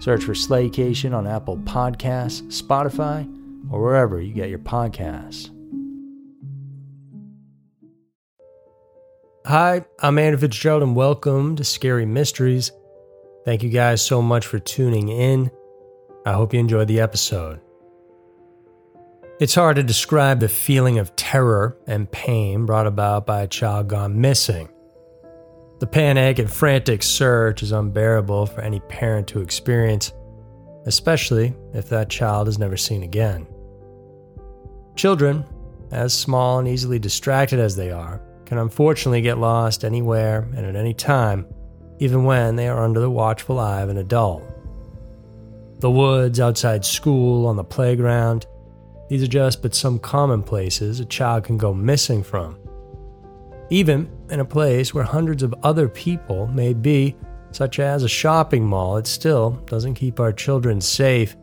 Search for Slaycation on Apple Podcasts, Spotify, or wherever you get your podcasts. Hi, I'm Andrew Fitzgerald, and welcome to Scary Mysteries. Thank you guys so much for tuning in. I hope you enjoyed the episode. It's hard to describe the feeling of terror and pain brought about by a child gone missing. The panic and frantic search is unbearable for any parent to experience, especially if that child is never seen again. Children, as small and easily distracted as they are, can unfortunately get lost anywhere and at any time, even when they are under the watchful eye of an adult. The woods, outside school, on the playground, these are just but some common places a child can go missing from. Even in a place where hundreds of other people may be, such as a shopping mall, it still doesn't keep our children safe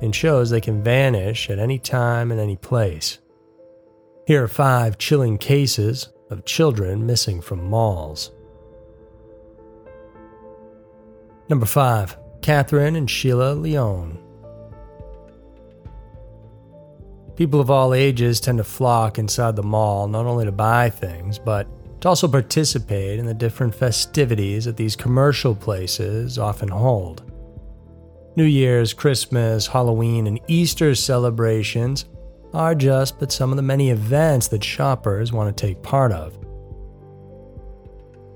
and shows they can vanish at any time and any place. Here are five chilling cases of children missing from malls. Number 5. Catherine and Sheila Leone. People of all ages tend to flock inside the mall not only to buy things, but to also participate in the different festivities that these commercial places often hold. New Year's, Christmas, Halloween, and Easter celebrations are just but some of the many events that shoppers want to take part of.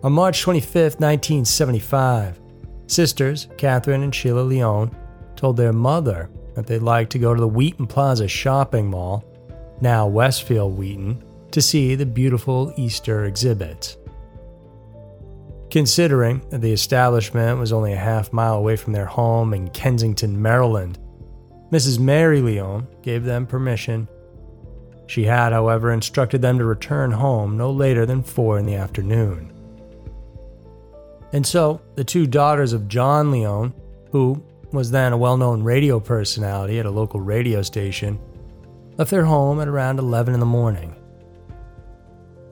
On March 25, 1975, sisters Catherine and Sheila Leone told their mother that they'd like to go to the Wheaton Plaza shopping mall, now Westfield Wheaton, to see the beautiful Easter exhibits. Considering that the establishment was only a half mile away from their home in Kensington, Maryland, Mrs. Mary Leone gave them permission. She had, however, instructed them to return home no later than four in the afternoon. And so, the two daughters of John Leone, who was then a well known radio personality at a local radio station, left their home at around 11 in the morning.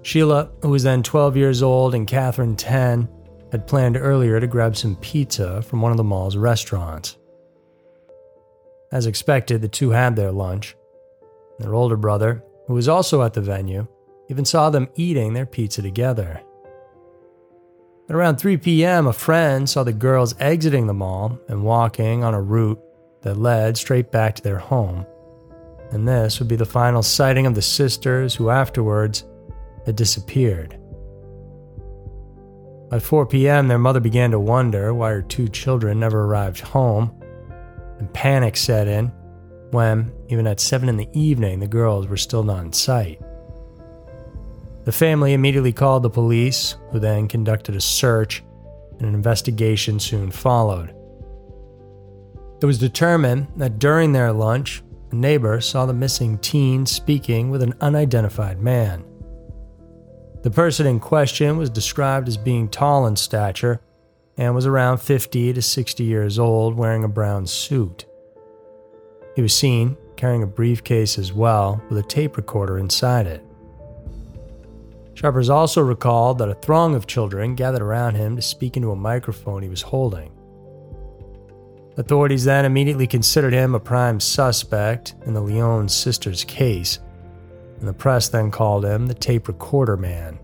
Sheila, who was then 12 years old, and Catherine, 10, had planned earlier to grab some pizza from one of the mall's restaurants. As expected, the two had their lunch. Their older brother, who was also at the venue, even saw them eating their pizza together. At around 3 p.m., a friend saw the girls exiting the mall and walking on a route that led straight back to their home. And this would be the final sighting of the sisters who afterwards had disappeared. By 4 p.m., their mother began to wonder why her two children never arrived home, and panic set in when, even at 7 in the evening, the girls were still not in sight. The family immediately called the police, who then conducted a search, and an investigation soon followed. It was determined that during their lunch, a neighbor saw the missing teen speaking with an unidentified man. The person in question was described as being tall in stature and was around 50 to 60 years old, wearing a brown suit. He was seen carrying a briefcase as well, with a tape recorder inside it. Sharpers also recalled that a throng of children gathered around him to speak into a microphone he was holding. Authorities then immediately considered him a prime suspect in the Leone sisters' case, and the press then called him the tape recorder man.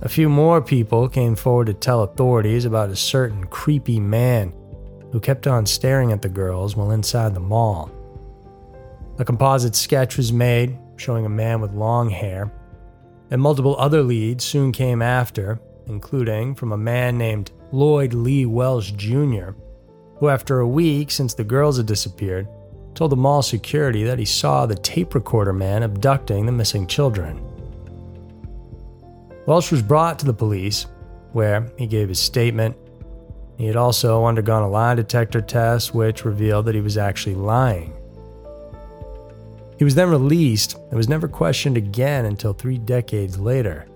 A few more people came forward to tell authorities about a certain creepy man who kept on staring at the girls while inside the mall. A composite sketch was made showing a man with long hair, and multiple other leads soon came after, including from a man named Lloyd Lee Welch Jr., who, after a week since the girls had disappeared, told the mall security that he saw the tape recorder man abducting the missing children. Welch was brought to the police, where he gave his statement. He had also undergone a lie detector test, which revealed that he was actually lying. He was then released and was never questioned again until three decades later.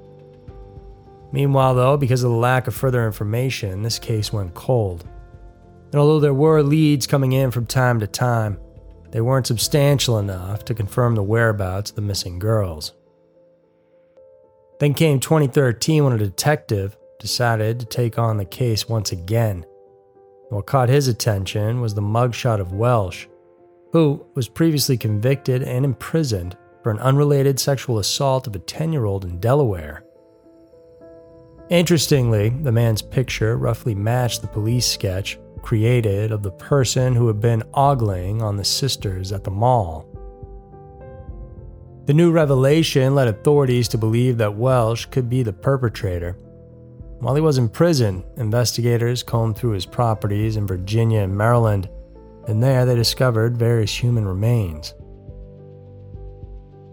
Meanwhile, though, because of the lack of further information, this case went cold. And although there were leads coming in from time to time, they weren't substantial enough to confirm the whereabouts of the missing girls. Then came 2013 when a detective decided to take on the case once again. What caught his attention was the mugshot of Welch, who was previously convicted and imprisoned for an unrelated sexual assault of a 10 year old in Delaware. Interestingly, the man's picture roughly matched the police sketch created of the person who had been ogling on the sisters at the mall. The new revelation led authorities to believe that Welch could be the perpetrator. While he was in prison, investigators combed through his properties in Virginia and Maryland, and there they discovered various human remains.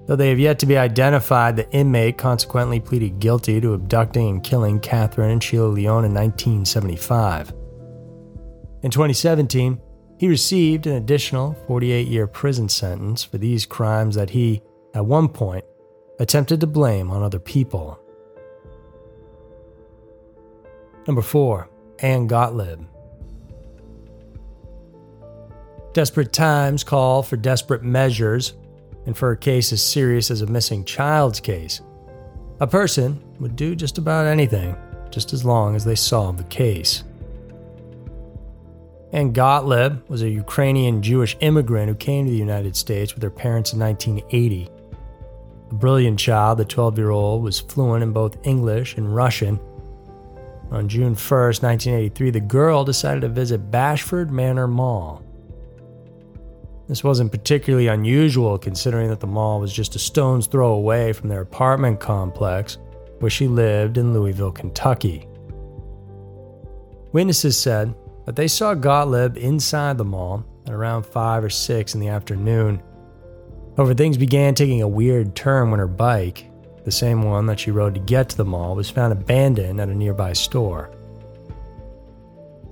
Though they have yet to be identified, the inmate consequently pleaded guilty to abducting and killing Catherine and Sheila Leone in 1975. In 2017, he received an additional 48 year prison sentence for these crimes that he at one point, attempted to blame on other people. Number 4. Ann Gotlib. Desperate times call for desperate measures, and for a case as serious as a missing child's case, a person would do just about anything, just as long as they solve the case. Ann Gotlib was a Ukrainian Jewish immigrant who came to the United States with her parents in 1980 a brilliant child, the 12 year old was fluent in both English and Russian. On June 1, 1983, the girl decided to visit Bashford Manor Mall. This wasn't particularly unusual considering that the mall was just a stone's throw away from their apartment complex where she lived in Louisville, Kentucky. Witnesses said that they saw Gotlib inside the mall at around 5 or 6 in the afternoon However, things began taking a weird turn when her bike, the same one that she rode to get to the mall, was found abandoned at a nearby store.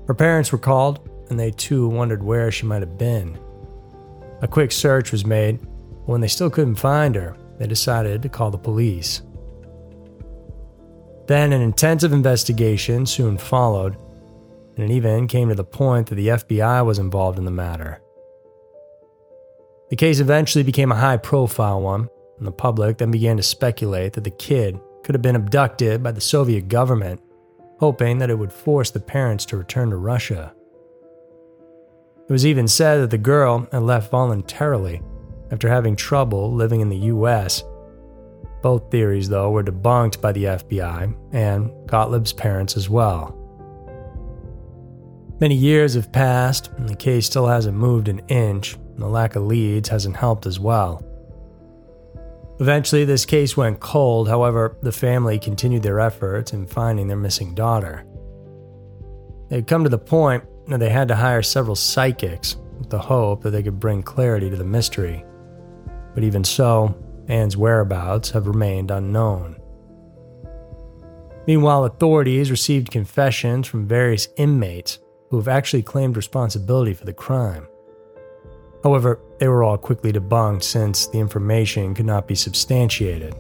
Her parents were called, and they too wondered where she might have been. A quick search was made, but when they still couldn't find her, they decided to call the police. Then an intensive investigation soon followed, and it even came to the point that the FBI was involved in the matter. The case eventually became a high profile one, and the public then began to speculate that the kid could have been abducted by the Soviet government, hoping that it would force the parents to return to Russia. It was even said that the girl had left voluntarily after having trouble living in the US. Both theories, though, were debunked by the FBI and Gotlib's parents as well. Many years have passed, and the case still hasn't moved an inch, and the lack of leads hasn't helped as well. Eventually, this case went cold, however, the family continued their efforts in finding their missing daughter. They had come to the point that they had to hire several psychics with the hope that they could bring clarity to the mystery. But even so, Anne's whereabouts have remained unknown. Meanwhile, authorities received confessions from various inmates who have actually claimed responsibility for the crime. However, they were all quickly debunked since the information could not be substantiated.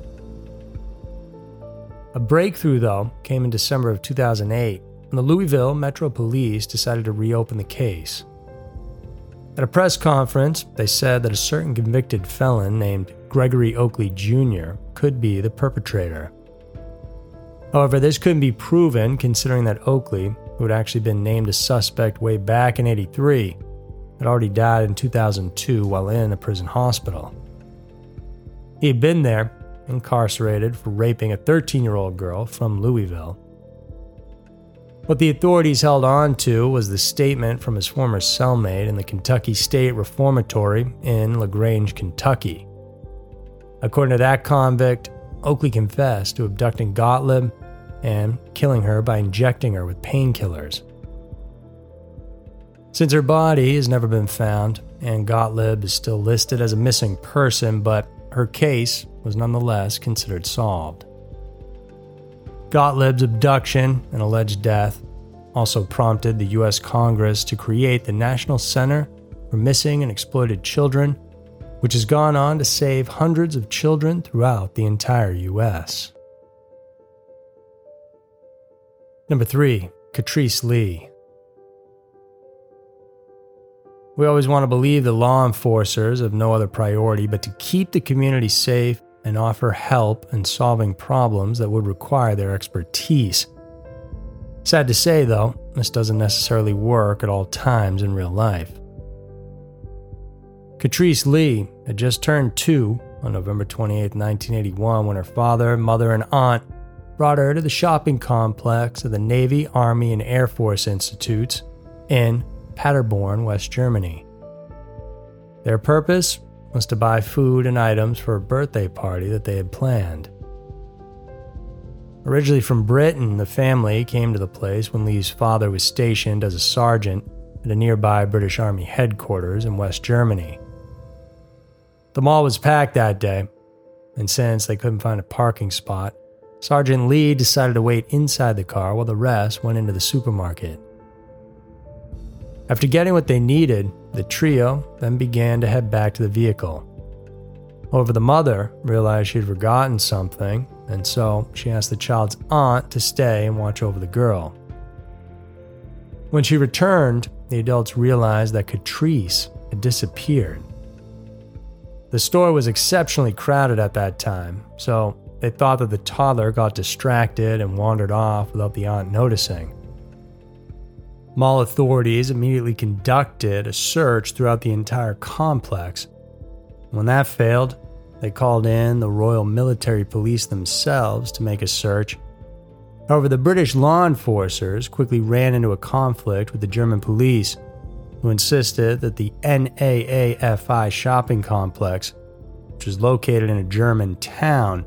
A breakthrough, though, came in December of 2008 when the Louisville Metro Police decided to reopen the case. At a press conference, they said that a certain convicted felon named Gregory Oakley Jr. could be the perpetrator. However, this couldn't be proven considering that Oakley, who had actually been named a suspect way back in 83, had already died in 2002 while in a prison hospital. He had been there, incarcerated for raping a 13 year old girl from Louisville what the authorities held on to was the statement from his former cellmate in the Kentucky State Reformatory in LaGrange, Kentucky. According to that convict, Oakley confessed to abducting Gotlib and killing her by injecting her with painkillers. Since her body has never been found, and Gotlib is still listed as a missing person, but her case was nonetheless considered solved. Gotlib's abduction and alleged death also prompted the U.S. Congress to create the National Center for Missing and Exploited Children, which has gone on to save hundreds of children throughout the entire U.S. Number 3. Katrice Lee. We always want to believe the law enforcers have no other priority but to keep the community safe and offer help in solving problems that would require their expertise. Sad to say, though, this doesn't necessarily work at all times in real life. Katrice Lee had just turned two on November 28, 1981, when her father, mother, and aunt brought her to the shopping complex of the Navy, Army, and Air Force Institutes in Paderborn, West Germany. Their purpose was to buy food and items for a birthday party that they had planned. Originally from Britain, the family came to the place when Lee's father was stationed as a sergeant at a nearby British Army headquarters in West Germany. The mall was packed that day, and since they couldn't find a parking spot, Sergeant Lee decided to wait inside the car while the rest went into the supermarket. After getting what they needed, the trio then began to head back to the vehicle. However, the mother realized she had forgotten something, and so she asked the child's aunt to stay and watch over the girl. When she returned, the adults realized that Katrice had disappeared. The store was exceptionally crowded at that time, so they thought that the toddler got distracted and wandered off without the aunt noticing. Mall authorities immediately conducted a search throughout the entire complex. When that failed, they called in the Royal Military Police themselves to make a search. However, the British law enforcers quickly ran into a conflict with the German police, who insisted that the NAAFI shopping complex, which was located in a German town,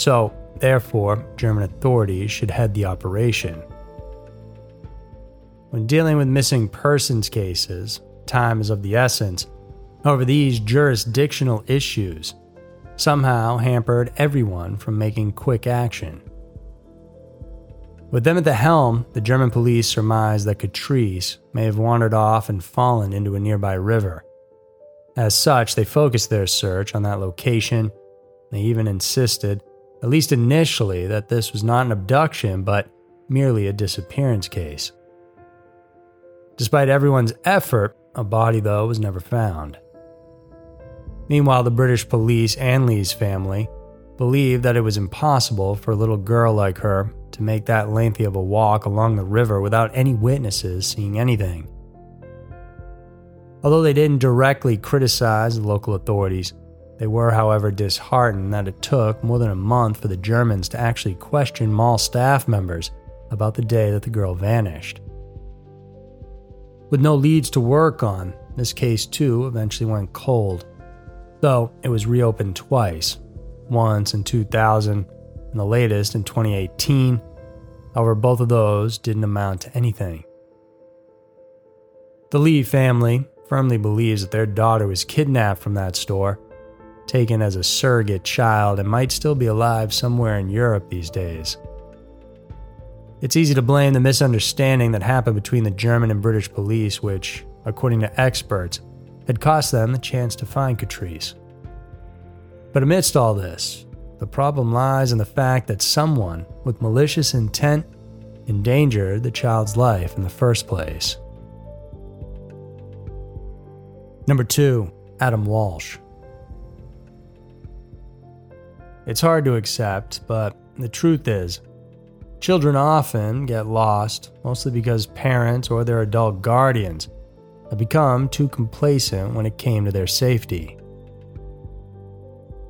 so therefore German authorities should head the operation. When dealing with missing persons cases, time is of the essence. However, these jurisdictional issues somehow hampered everyone from making quick action. With them at the helm, the German police surmised that Katrice may have wandered off and fallen into a nearby river. As such, they focused their search on that location. They even insisted, at least initially, that this was not an abduction but merely a disappearance case. Despite everyone's effort, a body, though, was never found. Meanwhile, the British police and Lee's family believed that it was impossible for a little girl like her to make that lengthy of a walk along the river without any witnesses seeing anything. Although they didn't directly criticize the local authorities, they were, however, disheartened that it took more than a month for the Germans to actually question mall staff members about the day that the girl vanished. With no leads to work on, this case too eventually went cold, though it was reopened twice once in 2000 and the latest in 2018. However, both of those didn't amount to anything. The Lee family firmly believes that their daughter was kidnapped from that store, taken as a surrogate child, and might still be alive somewhere in Europe these days. It's easy to blame the misunderstanding that happened between the German and British police, which, according to experts, had cost them the chance to find Katrice. But amidst all this, the problem lies in the fact that someone with malicious intent endangered the child's life in the first place. Number two, Adam Walsh. It's hard to accept, but the truth is, children often get lost, mostly because parents or their adult guardians have become too complacent when it came to their safety.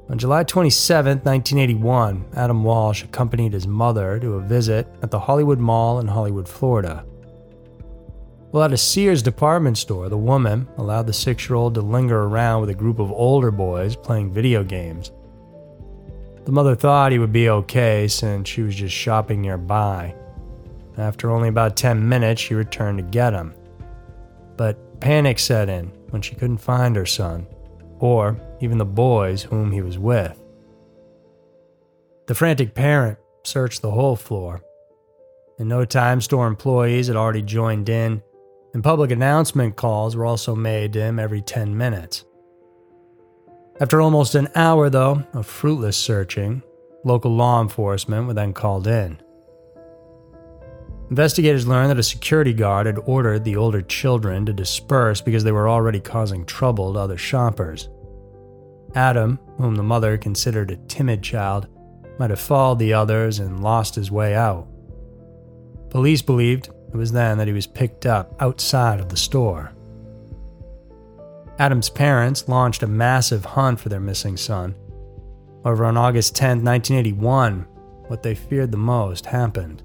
On July 27, 1981, Adam Walsh accompanied his mother to a visit at the Hollywood Mall in Hollywood, Florida. While at a Sears department store, the woman allowed the six year old to linger around with a group of older boys playing video games. The mother thought he would be okay since she was just shopping nearby. After only about 10 minutes, she returned to get him. But panic set in when she couldn't find her son or even the boys whom he was with. The frantic parent searched the whole floor. In no time, store employees had already joined in, and public announcement calls were also made to him every 10 minutes. After almost an hour, though, of fruitless searching, local law enforcement were then called in. Investigators learned that a security guard had ordered the older children to disperse because they were already causing trouble to other shoppers. Adam, whom the mother considered a timid child, might have followed the others and lost his way out. Police believed it was then that he was picked up outside of the store. Adam's parents launched a massive hunt for their missing son. However, on August 10, 1981, what they feared the most happened.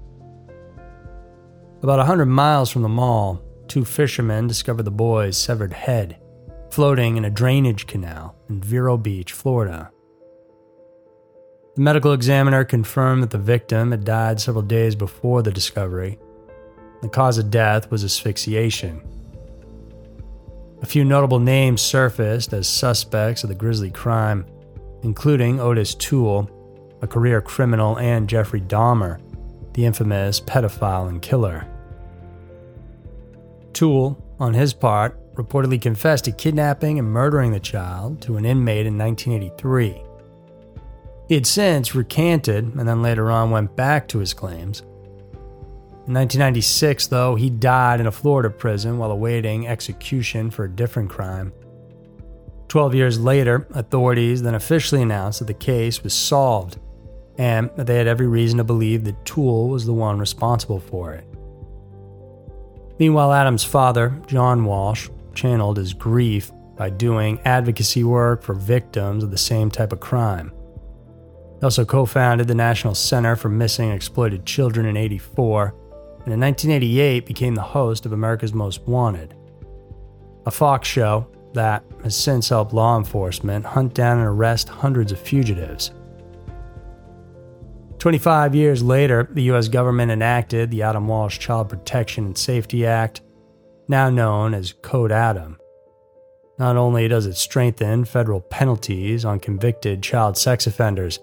About a hundred miles from the mall, two fishermen discovered the boy's severed head, floating in a drainage canal in Vero Beach, Florida. The medical examiner confirmed that the victim had died several days before the discovery. The cause of death was asphyxiation. A few notable names surfaced as suspects of the grisly crime, including Otis Toole, a career criminal, and Jeffrey Dahmer, the infamous pedophile and killer. Toole, on his part, reportedly confessed to kidnapping and murdering the child to an inmate in 1983. He had since recanted and then later on went back to his claims. In 1996, though, he died in a Florida prison while awaiting execution for a different crime. Twelve years later, authorities then officially announced that the case was solved and that they had every reason to believe that Toole was the one responsible for it. Meanwhile, Adam's father, John Walsh, channeled his grief by doing advocacy work for victims of the same type of crime. He also co founded the National Center for Missing and Exploited Children in 84, and in 1988 became the host of America's Most Wanted, a Fox show that has since helped law enforcement hunt down and arrest hundreds of fugitives. 25 years later, the U.S. government enacted the Adam Walsh Child Protection and Safety Act, now known as Code Adam. Not only does it strengthen federal penalties on convicted child sex offenders,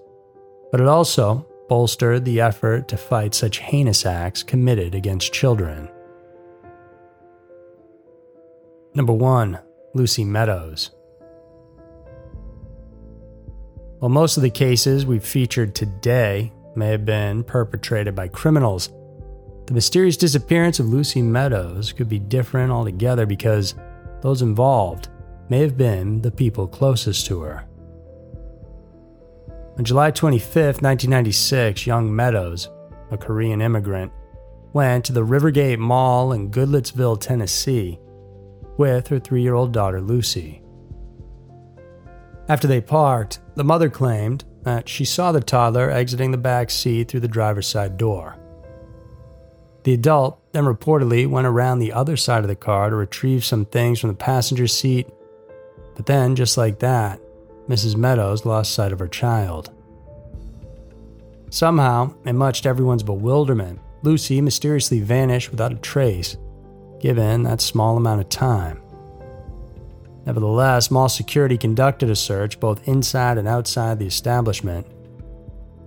but it also bolstered the effort to fight such heinous acts committed against children. Number 1. Lucy Meadows. While most of the cases we've featured today may have been perpetrated by criminals. The mysterious disappearance of Lucy Meadows could be different altogether because those involved may have been the people closest to her. On July 25, 1996, young Meadows, a Korean immigrant, went to the Rivergate Mall in Goodlettsville, Tennessee, with her three year old daughter Lucy. After they parked, the mother claimed that she saw the toddler exiting the back seat through the driver's side door. The adult then reportedly went around the other side of the car to retrieve some things from the passenger seat, but then, just like that, Mrs. Meadows lost sight of her child. Somehow, and much to everyone's bewilderment, Lucy mysteriously vanished without a trace, given that small amount of time. Nevertheless, mall security conducted a search both inside and outside the establishment.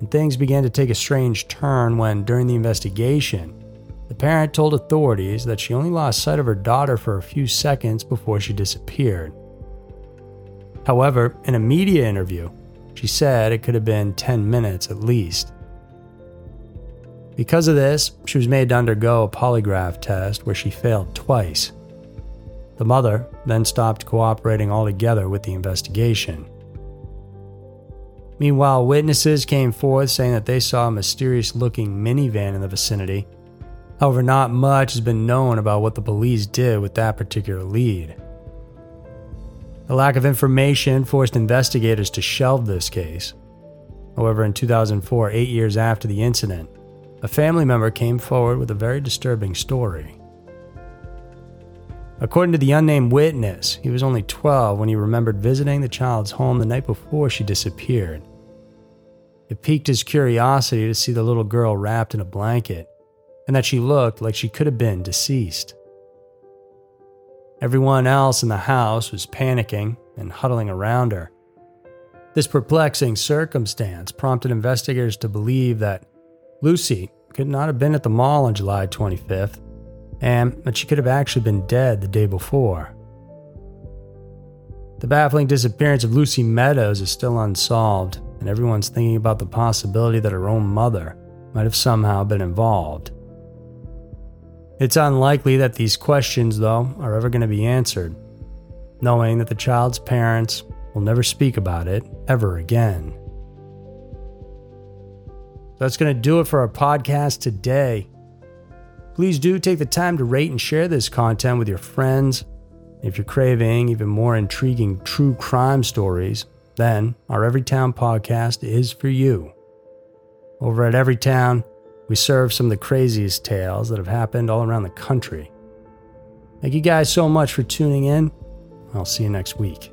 And things began to take a strange turn when, during the investigation, the parent told authorities that she only lost sight of her daughter for a few seconds before she disappeared. However, in a media interview, she said it could have been 10 minutes at least. Because of this, she was made to undergo a polygraph test where she failed twice. The mother then stopped cooperating altogether with the investigation. Meanwhile, witnesses came forth saying that they saw a mysterious looking minivan in the vicinity. However, not much has been known about what the police did with that particular lead. The lack of information forced investigators to shelve this case. However, in 2004, eight years after the incident, a family member came forward with a very disturbing story. According to the unnamed witness, he was only 12 when he remembered visiting the child's home the night before she disappeared. It piqued his curiosity to see the little girl wrapped in a blanket and that she looked like she could have been deceased. Everyone else in the house was panicking and huddling around her. This perplexing circumstance prompted investigators to believe that Lucy could not have been at the mall on July 25th and that she could have actually been dead the day before. The baffling disappearance of Lucy Meadows is still unsolved, and everyone's thinking about the possibility that her own mother might have somehow been involved. It's unlikely that these questions, though, are ever going to be answered, knowing that the child's parents will never speak about it ever again. That's going to do it for our podcast today. Please do take the time to rate and share this content with your friends. If you're craving even more intriguing true crime stories, then our Everytown podcast is for you. Over at Everytown, we serve some of the craziest tales that have happened all around the country. Thank you guys so much for tuning in. I'll see you next week.